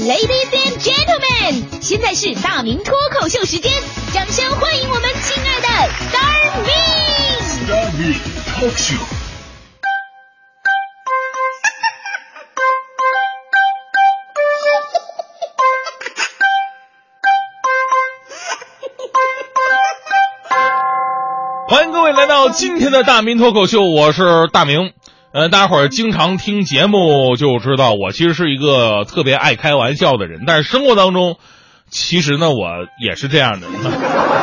Ladies and gentlemen，现在是大明脱口秀时间，掌声欢迎我们亲爱的 Star Me。欢迎各位来到今天的大明脱口秀，我是大明。呃，大家伙儿经常听节目就知道，我其实是一个特别爱开玩笑的人，但是生活当中，其实呢，我也是这样的。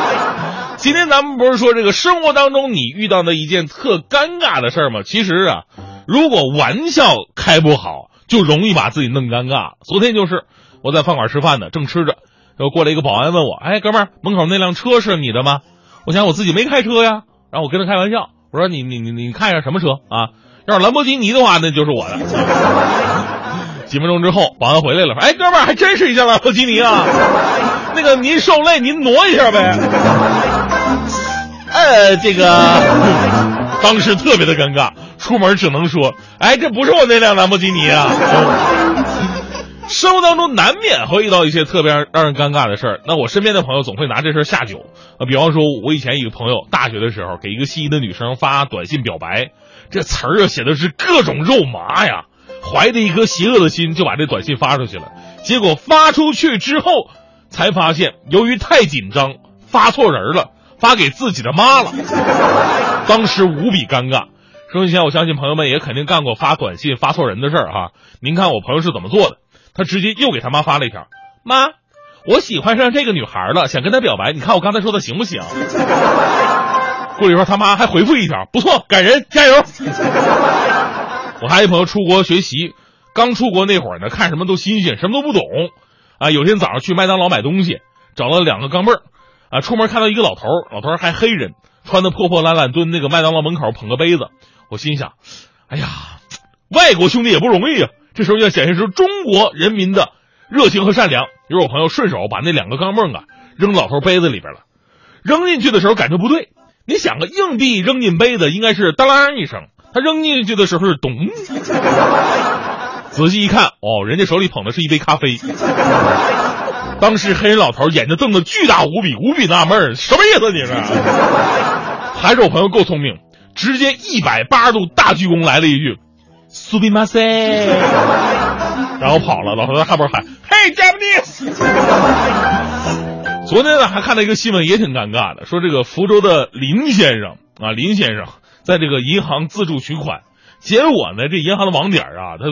今天咱们不是说这个生活当中你遇到的一件特尴尬的事儿吗？其实啊，如果玩笑开不好，就容易把自己弄尴尬。昨天就是我在饭馆吃饭呢，正吃着，然后过来一个保安问我：“哎，哥们儿，门口那辆车是你的吗？”我想我自己没开车呀，然后我跟他开玩笑，我说：“你你你你看一下什么车啊？要是兰博基尼的话，那就是我的。”几分钟之后，保安回来了，说：“哎，哥们儿，还真是一辆兰博基尼啊！那个您受累，您挪一下呗。”呃，这个当时特别的尴尬，出门只能说：“哎，这不是我那辆兰博基尼啊。”生活当中难免会遇到一些特别让人尴尬的事儿，那我身边的朋友总会拿这事儿下酒啊。比方说，我以前一个朋友，大学的时候给一个心仪的女生发短信表白，这词儿啊写的是各种肉麻呀，怀着一颗邪恶的心就把这短信发出去了。结果发出去之后，才发现由于太紧张发错人了，发给自己的妈了，当时无比尴尬。收音前，我相信朋友们也肯定干过发短信发错人的事儿哈。您看我朋友是怎么做的？他直接又给他妈发了一条：“妈，我喜欢上这个女孩了，想跟她表白，你看我刚才说的行不行？”过了一会儿，他妈还回复一条：“不错，感人，加油。”我还有一朋友出国学习，刚出国那会儿呢，看什么都新鲜，什么都不懂啊。有天早上去麦当劳买东西，找了两个钢镚儿啊，出门看到一个老头，老头还黑人，穿的破破烂烂，蹲那个麦当劳门口捧个杯子。我心想：“哎呀，外国兄弟也不容易啊。”这时候要显示出中国人民的热情和善良。于是我朋友顺手把那两个钢镚啊扔老头杯子里边了。扔进去的时候感觉不对，你想个硬币扔进杯子应该是当啷一声，他扔进去的时候是咚。仔细一看，哦，人家手里捧的是一杯咖啡。当时黑人老头眼睛瞪得巨大无比，无比纳闷什么意思你是？还是我朋友够聪明，直接一百八十度大鞠躬来了一句。苏比马塞，然后跑了。老头在后边喊：“嘿，Japanese！” 昨天呢，还看到一个新闻，也挺尴尬的，说这个福州的林先生啊，林先生在这个银行自助取款，结果呢，这银行的网点啊，他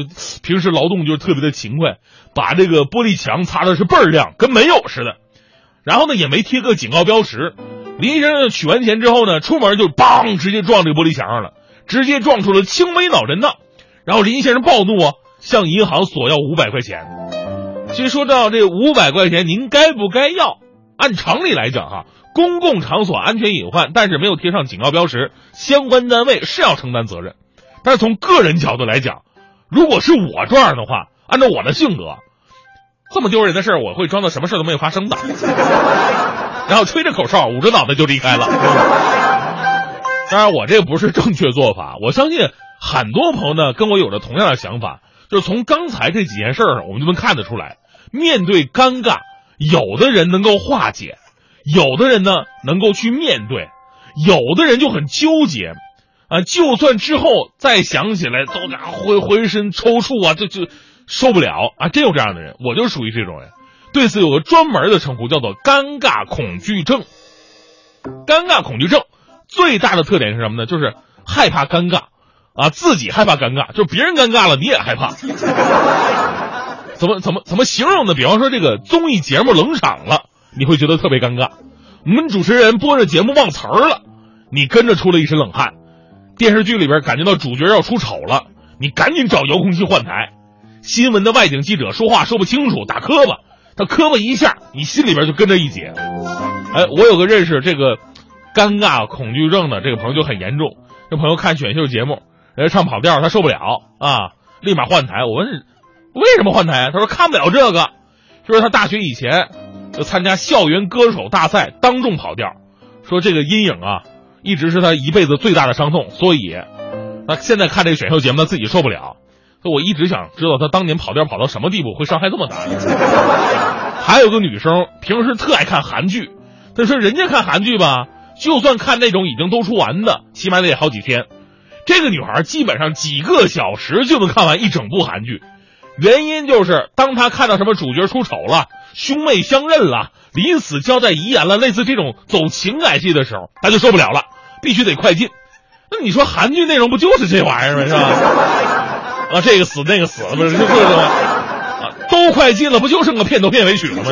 平时劳动就是特别的勤快，把这个玻璃墙擦的是倍儿亮，跟没有似的。然后呢，也没贴个警告标识。林先生取完钱之后呢，出门就邦，直接撞这个玻璃墙上了，直接撞出了轻微脑震荡。然后林先生暴怒啊，向银行索要五百块钱。其实说到这五百块钱，您该不该要？按常理来讲哈，公共场所安全隐患，但是没有贴上警告标识，相关单位是要承担责任。但是从个人角度来讲，如果是我这样的话，按照我的性格，这么丢人的事儿，我会装作什么事都没有发生的，然后吹着口哨，捂着脑袋就离开了。当然，我这不是正确做法，我相信。很多朋友呢跟我有着同样的想法，就是从刚才这几件事儿上，我们就能看得出来，面对尴尬，有的人能够化解，有的人呢能够去面对，有的人就很纠结，啊，就算之后再想起来，都家浑浑身抽搐啊，就就受不了啊，真有这样的人，我就属于这种人，对此有个专门的称呼，叫做尴尬恐惧症。尴尬恐惧症最大的特点是什么呢？就是害怕尴尬。啊，自己害怕尴尬，就别人尴尬了，你也害怕。怎么怎么怎么形容呢？比方说这个综艺节目冷场了，你会觉得特别尴尬；我们主持人播着节目忘词儿了，你跟着出了一身冷汗；电视剧里边感觉到主角要出丑了，你赶紧找遥控器换台；新闻的外景记者说话说不清楚，打磕巴，他磕巴一下，你心里边就跟着一紧。哎，我有个认识这个尴尬恐惧症的这个朋友就很严重，这朋友看选秀节目。人家唱跑调，他受不了啊，立马换台。我问为什么换台，他说看不了这个。说他大学以前就参加校园歌手大赛，当众跑调，说这个阴影啊，一直是他一辈子最大的伤痛。所以，他现在看这个选秀节目，他自己受不了。我一直想知道他当年跑调跑到什么地步，会伤害这么大。还有个女生平时特爱看韩剧，她说人家看韩剧吧，就算看那种已经都出完的，起码得好几天。这个女孩基本上几个小时就能看完一整部韩剧，原因就是当他看到什么主角出丑了、兄妹相认了、临死交代遗言了，类似这种走情感戏的时候，他就受不了了，必须得快进。那你说韩剧内容不就是这玩意儿吗？是吧？啊，这个死那个死了，不是就是吗？啊，都快进了，不就剩个片头片尾曲了吗？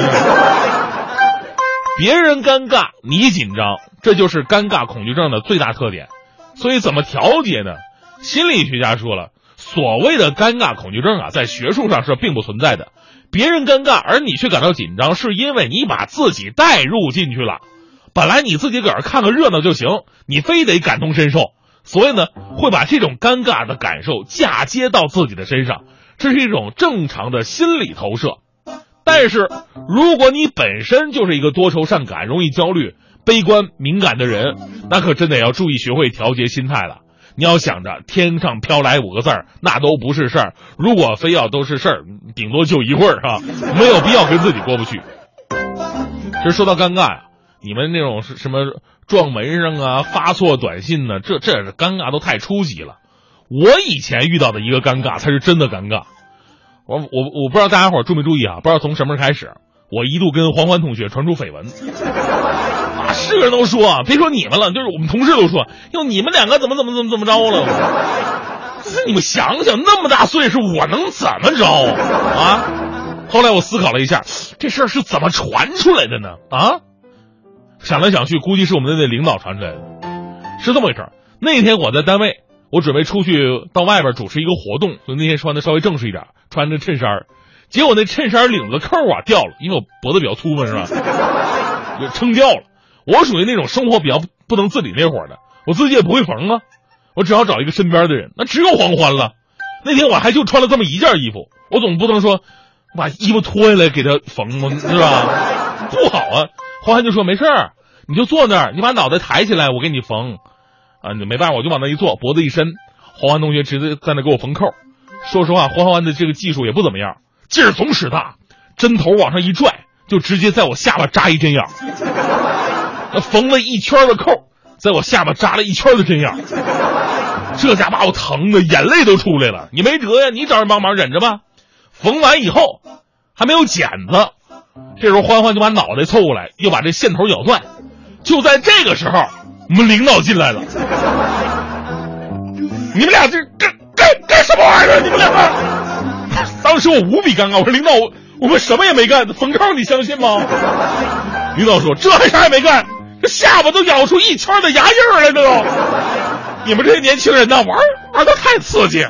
别人尴尬，你紧张，这就是尴尬恐惧症的最大特点。所以怎么调节呢？心理学家说了，所谓的尴尬恐惧症啊，在学术上是并不存在的。别人尴尬，而你却感到紧张，是因为你把自己带入进去了。本来你自己搁这看个热闹就行，你非得感同身受。所以呢，会把这种尴尬的感受嫁接到自己的身上，这是一种正常的心理投射。但是，如果你本身就是一个多愁善感、容易焦虑、悲观敏感的人，那可真得要注意学会调节心态了。你要想着天上飘来五个字儿，那都不是事儿。如果非要都是事儿，顶多就一会儿哈，没有必要跟自己过不去。其实说到尴尬呀，你们那种是什么？撞门上啊，发错短信呢，这这是尴尬都太初级了。我以前遇到的一个尴尬才是真的尴尬。我我我不知道大家伙注没注意啊？不知道从什么时候开始，我一度跟欢欢同学传出绯闻啊，是人都说，别说你们了，就是我们同事都说，哟，你们两个怎么怎么怎么怎么着了？你们想想，那么大岁数，我能怎么着啊？后来我思考了一下，这事儿是怎么传出来的呢？啊？想来想去，估计是我们的那领导传出来的，是这么回事那天我在单位，我准备出去到外边主持一个活动，所以那天穿的稍微正式一点，穿着衬衫结果那衬衫领子扣啊掉了，因为我脖子比较粗嘛，是吧？就撑掉了。我属于那种生活比较不能自理那伙的，我自己也不会缝啊，我只好找一个身边的人，那只有黄欢了。那天我还就穿了这么一件衣服，我总不能说把衣服脱下来给他缝吗，是吧？不好啊。黄欢就说没事儿。你就坐那儿，你把脑袋抬起来，我给你缝。啊，你没办法，我就往那一坐，脖子一伸，黄欢同学直接在那给我缝扣。说实话，黄欢的这个技术也不怎么样，劲儿总使大，针头往上一拽，就直接在我下巴扎一针眼。那缝了一圈的扣，在我下巴扎了一圈的针眼，这家把我疼的眼泪都出来了。你没辙呀，你找人帮忙忍着吧。缝完以后还没有剪子，这时候欢欢就把脑袋凑过来，又把这线头咬断。就在这个时候，我们领导进来了。你们俩这干干干什么玩意儿？你们两个！当时我无比尴尬。我说：“领导，我们什么也没干，缝扣你相信吗？”领导说：“这还啥也没干，下巴都咬出一圈的牙印来了都。你们这些年轻人呢，玩玩的太刺激。”